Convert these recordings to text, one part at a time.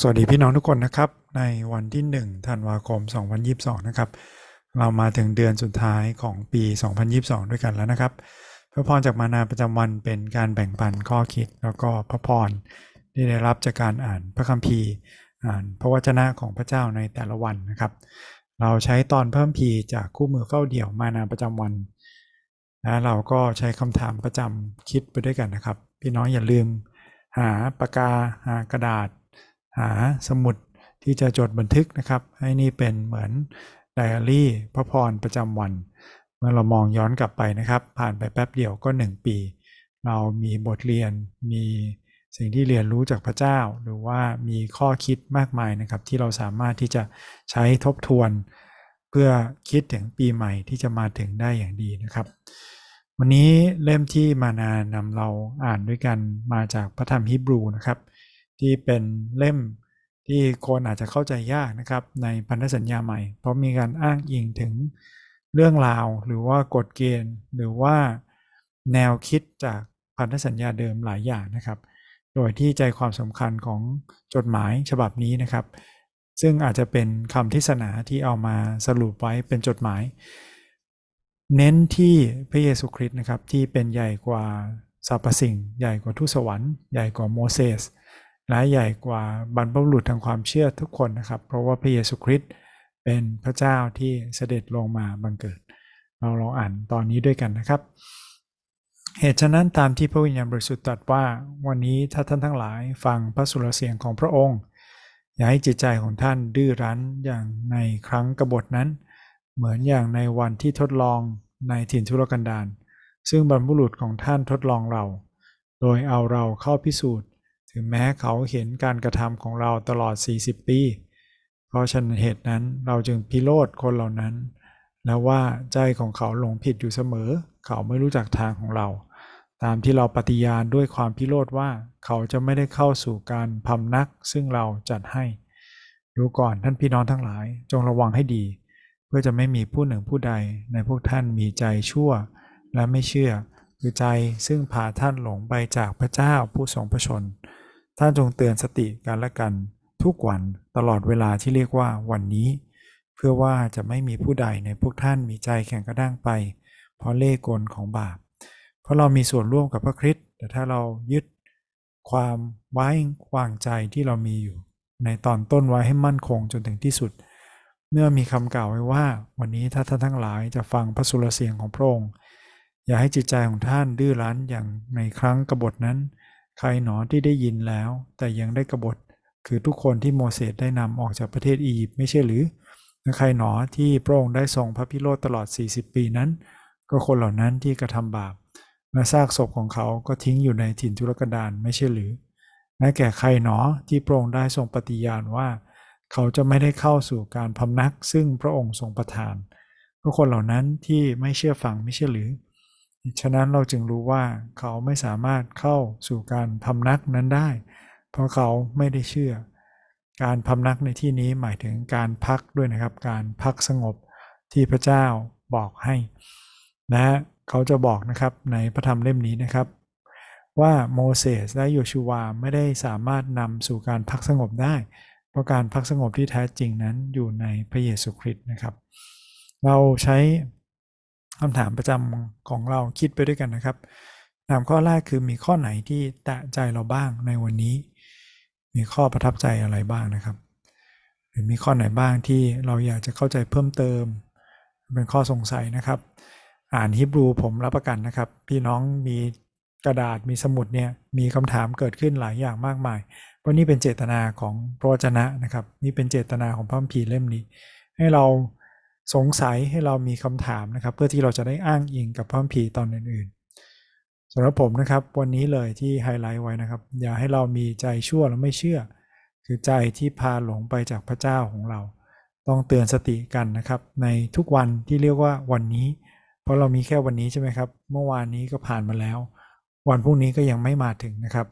สวัสดีพี่น้องทุกคนนะครับ ในวันที่1ธันวาคม 2022 นะครับ เรามาถึงเดือนสุดท้ายของปี 2022 ด้วยกันแล้วนะครับพระพรจากมานาประจำวันเป็นการแบ่งปันข้อคิด แล้วก็พระพรที่ได้รับจากการอ่านพระคัมภีร์อ่านพระวจนะของพระเจ้าในแต่ละวันนะครับ เราใช้ตอนเพิ่มพีจากคู่มือเฝ้าเดี่ยวมานาประจำวันและเราก็ใช้คำถามประจำคิดไปด้วยกันนะครับ พี่น้องอย่าลืมหาปากกาหากระดาษ หาสมุดที่จะจดบันทึกนะครับ ให้นี่เป็นเหมือนไดอารี่พระพรประจำวัน เมื่อเรามองย้อนกลับไปนะครับ ผ่านไปแป๊บเดียวก็ 1 ปี เรามีบทเรียนมีสิ่งที่เรียนรู้จากพระเจ้า หรือว่ามีข้อคิดมากมายนะครับ ที่เราสามารถที่จะใช้ทบทวน เพื่อคิดถึงปีใหม่ที่จะมาถึงได้อย่างดีนะครับ วันนี้เล่มที่มานานำเราอ่านด้วยกันมาจากพระธรรมฮิบรูนะครับ ที่เป็นเล่มที่คนอาจจะเข้าใจยากนะครับในพันธสัญญาใหม่ เพราะมีการอ้างอิงถึงเรื่องราวหรือว่ากฎเกณฑ์ หรือว่าแนวคิดจากพันธสัญญาเดิมหลายอย่างนะครับ โดยที่ใจความสำคัญของจดหมายฉบับนี้นะครับ ซึ่งอาจจะเป็นคำทิศนาที่เอามาสรุปไว้เป็นจดหมาย เน้นที่พระเยซูคริสต์นะครับที่เป็นใหญ่กว่าสรรพสิ่ง ใหญ่กว่าทุสวรรค์ใหญ่กว่าโมเสส และใหญ่กว่าบรรพบุรุษทางความเชื่อทุกคนนะครับ เพราะว่าพระเยซูคริสต์เป็นพระเจ้าที่เสด็จลงมาบังเกิด เราลองอ่านตอนนี้ด้วยกันนะครับ เหตุฉะนั้นตามที่พระวิญญาณบริสุทธิ์ตรัสว่า วันนี้ถ้าท่านทั้งหลายฟังพระสุรเสียงของพระองค์ อย่าให้จิตใจของท่านดื้อรั้นอย่างในครั้งกบฏนั้น เหมือนอย่างในวันที่ทดลองในถิ่นทุรกันดารซึ่งบรรพบุรุษของท่านทดลองเรา โดยเอาเราเข้าพิสูจน์ ถึงแม้เขาเห็นการกระทำของเราตลอด 40 ปี เพราะฉะนั้นเหตุนั้นเราจึงพิโรธคนเหล่านั้น แล้วว่าใจของเขาหลงผิดอยู่เสมอ เขาไม่รู้จักทางของเรา ตามที่เราปฏิญาณด้วยความพิโรธว่าเขาจะไม่ได้เข้าสู่การพำนัก ซึ่งเราจัดให้ ดูก่อนท่านพี่น้องทั้งหลาย จงระวังให้ดี เพื่อจะไม่มีผู้หนึ่งผู้ใด ในพวกท่านมีใจชั่ว และไม่เชื่อคือใจซึ่งพาท่านหลงไปจากพระเจ้าผู้ทรงพระชน ท่านจงเตือนสติกันและกัน ทุกวันตลอดเวลาที่เรียกว่าวันนี้ เพื่อว่าจะไม่มีผู้ใดในพวกท่านมีใจแข็งกระด้างไป เพราะเล่กลของบาป เพราะเรามีส่วนร่วมกับพระคริสต์แต่ถ้าเรายึดความไว้วางใจที่เรามีอยู่ ในตอนต้นไว้ให้มั่นคงจนถึงที่สุด เมื่อมีคำกล่าวไว้ว่า วันนี้ถ้าท่านทั้งหลายจะฟังพระสุรเสียงของพระองค์อย่าให้จิตใจของท่านดื้อรั้นอย่างในครั้งกบฏนั้น ใครหนอที่ได้ยินแล้ว แต่ยังได้กบฏ คือทุกคนที่โมเสสได้นำออกจากประเทศอียิปต์ไม่ใช่หรือและใครหนอที่พระองค์ได้ทรงพระพิโรธตลอด 40 ปีนั้น ก็คนเหล่านั้นที่กระทำบาปและซากศพของเขาก็ทิ้งอยู่ในถิ่นทุรกันดารไม่ใช่หรือและแก่ใครหนอที่พระองค์ได้ทรงปฏิญาณว่า เขาจะไม่ได้เข้าสู่การพำนักซึ่งพระองค์ทรงประทานก็คนเหล่านั้นที่ไม่เชื่อฟังไม่ใช่หรือ ฉะนั้นเราจึงรู้ว่าเขาไม่สามารถเข้าสู่การพำนักนั้นได้ เพราะเขาไม่ได้เชื่อ การพำนักในที่นี้หมายถึงการพักด้วยนะครับ การพักสงบที่พระเจ้าบอกให้และเขาจะบอกนะครับในพระธรรมเล่มนี้นะครับ ว่าโมเสสและโยชูวาไม่ได้สามารถนำสู่การพักสงบได้ เพราะการพักสงบที่แท้จริงนั้นอยู่ในพระเยซูคริสต์นะครับ เราใช้ คำถามประจำของเราคิดไปด้วยกันนะครับถามข้อแรกคือมีข้อไหนที่แตะใจเราบ้างในวันนี้ มีข้อประทับใจอะไรบ้างนะครับ หรือมีข้อไหนบ้างที่เราอยากจะเข้าใจเพิ่มเติม เป็นข้อสงสัยนะครับ อ่านฮิบรูผมรับประกันนะครับ พี่น้องมีกระดาษมีสมุดเนี่ยมีคำถามเกิดขึ้นหลายอย่างมากมาย เพราะนี่เป็นเจตนาของพระวจนะนะครับ นี่เป็นเจตนาของพระคัมภีร์เล่มนี้ ให้เรา สงสัยให้เรามีคำถามนะครับ เพื่อที่เราจะได้อ้างอิงกับพระคัมภีร์ตอนอื่นๆสำหรับผมนะครับวันนี้เลยที่ไฮไลท์ไว้นะครับ อย่าให้เรามีใจชั่วและไม่เชื่อ คือใจที่พาหลงไปจากพระเจ้าของเรา ต้องเตือนสติกันนะครับ ในทุกวันที่เรียกว่าวันนี้ เพราะเรามีแค่วันนี้ใช่ไหมครับ เมื่อวานนี้ก็ผ่านมาแล้ว วันพรุ่งนี้ก็ยังไม่มาถึงนะครับ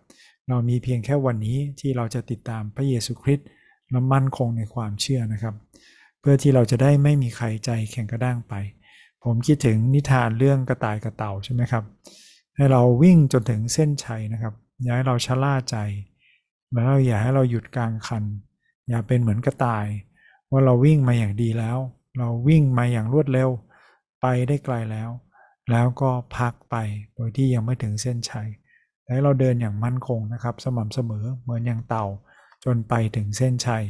เรามีเพียงแค่วันนี้ที่เราจะติดตามพระเยซูคริสต์และมั่นคงในความเชื่อนะครับ เพื่อที่เราจะได้ไม่มีใครใจแข็งกระด้างไป ผมคิดถึงนิทานเรื่องกระต่ายกระเต่าใช่ไหมครับ ให้เราวิ่งจนถึงเส้นชัยนะครับ อย่าให้เราชะล่าใจ แล้วอย่าให้เราหยุดกลางคัน อย่าเป็นเหมือนกระต่าย ว่าเราวิ่งมาอย่างดีแล้ว เราวิ่งมาอย่างรวดเร็ว ไปได้ไกลแล้ว แล้วก็พักไปโดยที่ยังไม่ถึงเส้นชัยแต่เราเดินอย่างมั่นคงนะครับ สม่ำเสมอเหมือนอย่างเต่าจนไปถึงเส้นชัย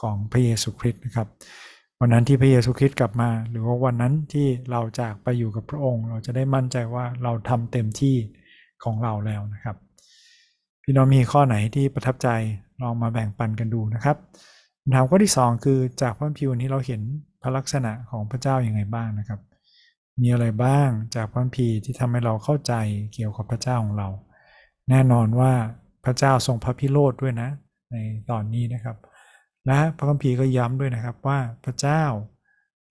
ของพระเยซูคริสต์นะครับ วันนั้นที่พระเยซูคริสต์กลับมา หรือว่าวันนั้นที่เราจากไปอยู่กับพระองค์ เราจะได้มั่นใจว่าเราทำเต็มที่ของเราแล้วนะครับ พี่น้องมีข้อไหนที่ประทับใจลองมาแบ่งปันกันดูนะครับคำถามข้อที่ 2 คือจากพระพิวนี้เราเห็นพระลักษณะของพระเจ้าอย่างไรบ้างนะครับ มีอะไรบ้างจากพระพีที่ทำให้เราเข้าใจเกี่ยวกับพระเจ้าของเรา แน่นอนว่าพระเจ้าทรงพระพิโรธด้วยนะ ในตอนนี้นะครับ และพระคัมภีร์ก็ย้ำด้วยนะครับว่าพระเจ้า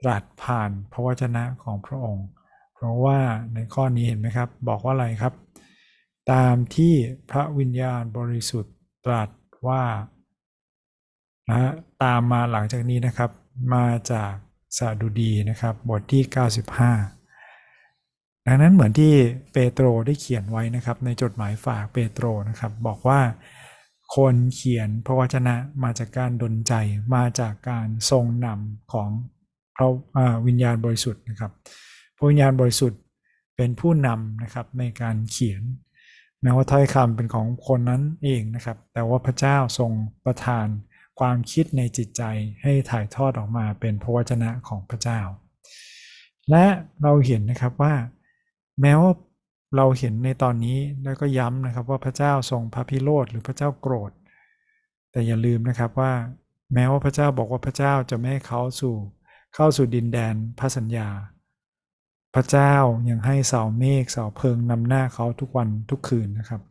ตรัสผ่านพระวจนะของพระองค์ เพราะว่าในข้อนี้เห็นไหมครับ บอกว่าอะไรครับ ตามที่พระวิญญาณบริสุทธิ์ตรัสว่านะตามมาหลังจากนี้นะครับ มาจากสาดุดีนะครับบทที่ 95 ดังนั้นเหมือนที่เปโตรได้เขียนไว้นะครับในจดหมายฝากเปโตรนะครับบอกว่า คนเขียนพระวจนะมาจากการดลใจมาจากการทรงนำของพระวิญญาณบริสุทธิ์นะครับพระวิญญาณบริสุทธิ์เป็นผู้นำนะครับในการเขียนแม้ว่าถ้อยคำเป็นของคนนั้นเองนะครับ แต่ว่าพระเจ้าทรงประทานความคิดในจิตใจให้ถ่ายทอดออกมาเป็นพระวจนะของพระเจ้า และเราเห็นนะครับว่า แม้ว่า เราเห็นในตอนนี้แล้วก็ย้ำนะครับว่าพระเจ้าทรงพระพิโรธหรือพระเจ้าโกรธ แต่อย่าลืมนะครับว่าแม้ว่าพระเจ้าบอกว่าพระเจ้าจะไม่ให้เขาสู่เข้าสู่ดินแดนพระสัญญา พระเจ้ายังให้เสาเมฆเสาเพิงนำหน้าเขาทุกวันทุกคืนนะครับ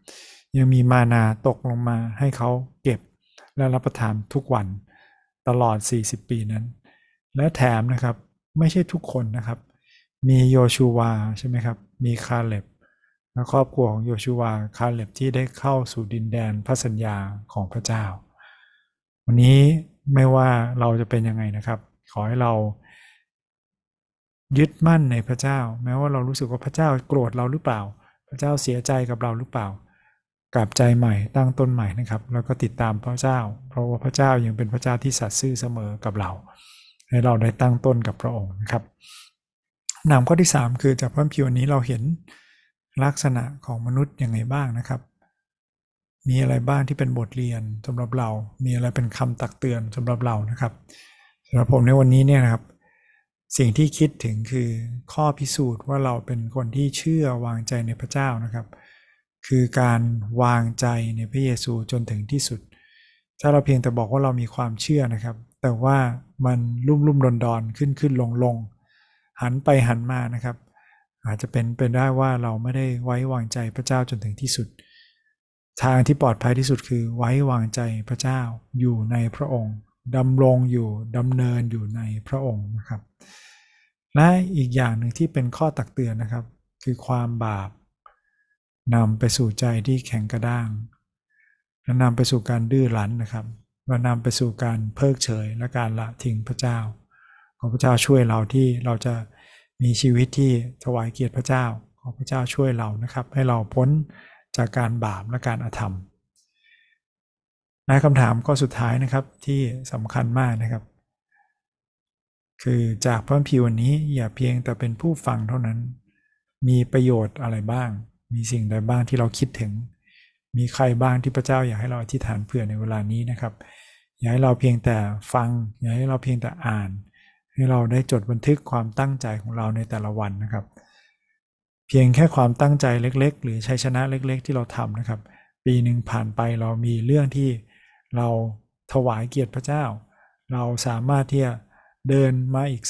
ยังมีมานาตกลงมาให้เขาเก็บและรับประทานทุกวันตลอด 40 ปีนั้น และแถมนะครับไม่ใช่ทุกคนนะครับ มีโยชูวาใช่ไหมครับ มีคาเล็บ และครอบครัวของโยชูวาคาเล็บที่ได้เข้าสู่ดินแดนพระสัญญาของพระเจ้า วันนี้ไม่ว่าเราจะเป็นยังไงนะครับ ขอให้เรายึดมั่นในพระเจ้า แม้ว่าเรารู้สึกว่าพระเจ้าโกรธเราหรือเปล่า พระเจ้าเสียใจกับเราหรือเปล่ากลับใจใหม่ตั้งต้นใหม่นะครับ แล้วก็ติดตามพระเจ้า เพราะว่าพระเจ้ายังเป็นพระเจ้าที่สัตย์ซื่อเสมอกับเรา ให้เราได้ตั้งต้นกับพระองค์นะครับนามข้อที่ 3 คือจากพระพิวนี้เราเห็น ลักษณะของมนุษย์ยังไงบ้างนะครับ มีอะไรบ้างที่เป็นบทเรียนสำหรับเรา มีอะไรเป็นคำตักเตือนสำหรับเรานะครับสำหรับผมในวันนี้เนี่ยนะครับ สิ่งที่คิดถึงคือข้อพิสูจน์ว่าเราเป็นคนที่เชื่อวางใจในพระเจ้านะครับ คือการวางใจในพระเยซูจนถึงที่สุด ถ้าเราเพียงแต่บอกว่าเรามีความเชื่อนะครับ แต่ว่ามันลุ่มลุ่มดอนดอนขึ้นขึ้นลงลงหันไปหันมานะครับ อาจจะเป็นเป็นได้ว่าเราไม่ได้ไว้วางใจพระเจ้าจนถึงที่สุด ทางที่ปลอดภัยที่สุดคือไว้วางใจพระเจ้าอยู่ในพระองค์ดำรงอยู่ดำเนินอยู่ในพระองค์นะครับ และอีกอย่างหนึ่งที่เป็นข้อตักเตือนนะครับ คือความบาปนำไปสู่ใจที่แข็งกระด้างและนำไปสู่การดื้อรั้นนะครับและนำไปสู่การเพิกเฉยและการละทิ้งพระเจ้า ขอพระเจ้าช่วยเราที่เราจะ มีชีวิตที่ถวายเกียรติพระเจ้า ขอพระเจ้าช่วยเรานะครับ ให้เราพ้นจากการบาปและการอธรรมในคำถามข้อสุดท้ายนะครับที่สำคัญมากนะครับ คือจากพระพิวันนี้อย่าเพียงแต่เป็นผู้ฟังเท่านั้น มีประโยชน์อะไรบ้าง มีสิ่งใดบ้างที่เราคิดถึง มีใครบ้างที่พระเจ้าอยากให้เราอธิษฐานเผื่อในเวลานี้นะครับ อย่าให้เราเพียงแต่ฟัง อย่าให้เราเพียงแต่อ่าน ให้เราได้จดบันทึกความตั้งใจของเราในแต่ละวันนะครับ เพียงแค่ความตั้งใจเล็ก ๆ หรือชัยชนะเล็ก ๆ ที่เราทำนะครับ ปีหนึ่งผ่านไปเรามีเรื่องที่เราถวายเกียรติพระเจ้า เราสามารถที่จะเดินมาอีก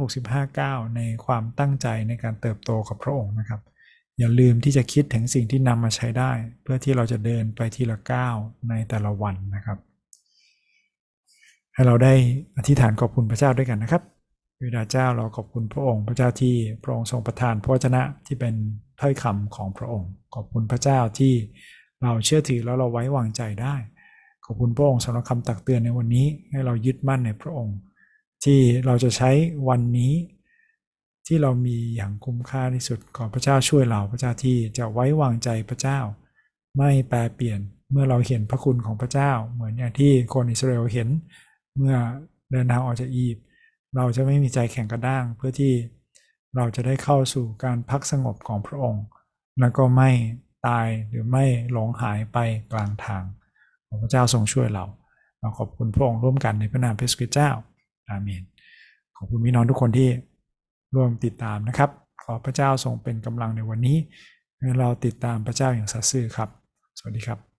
365ก้าวในความตั้งใจในการเติบโตกับพระองค์นะครับ อย่าลืมที่จะคิดถึงสิ่งที่นำมาใช้ได้ เพื่อที่เราจะเดินไปทีละก้าวในแต่ละวันนะครับ ให้เราได้อธิษฐานขอบคุณพระเจ้าด้วยกันนะครับวิดาเจ้าเราขอบคุณพระองค์ พระเจ้าที่พระองค์ทรงประทานพระวจนะที่เป็นถ้อยคำของพระองค์ ขอบคุณพระเจ้าที่เราเชื่อถือแล้วเราไว้วางใจได้ ขอบคุณพระองค์สำหรับคำตักเตือนในวันนี้ให้เรายึดมั่นในพระองค์ ที่เราจะใช้วันนี้ ที่เรามีอย่างคุ้มค่าที่สุดขอพระเจ้าช่วยเราพระเจ้าที่จะไว้วางใจพระเจ้า ไม่แปรเปลี่ยนเมื่อเราเห็นพระคุณของพระเจ้า เหมือนอย่างที่คนอิสราเอลเห็น เมื่อเดินทางออกจากอียิปต์เราจะไม่มีใจแข็งกระด้าง เพื่อที่เราจะได้เข้าสู่การพักสงบของพระองค์ แล้วก็ไม่ตายหรือไม่หลงหายไปกลางทางขอพระเจ้าทรงช่วยเรา เราขอบคุณพระองค์ร่วมกันในพระนามพระสุคริเจ้า อาเมน ขอบคุณพี่น้องทุกคนที่ร่วมติดตามนะครับ ขอพระเจ้าทรงเป็นกำลังในวันนี้ให้เราติดตามพระเจ้าอย่างสัตย์ซื่อครับ สวัสดีครับ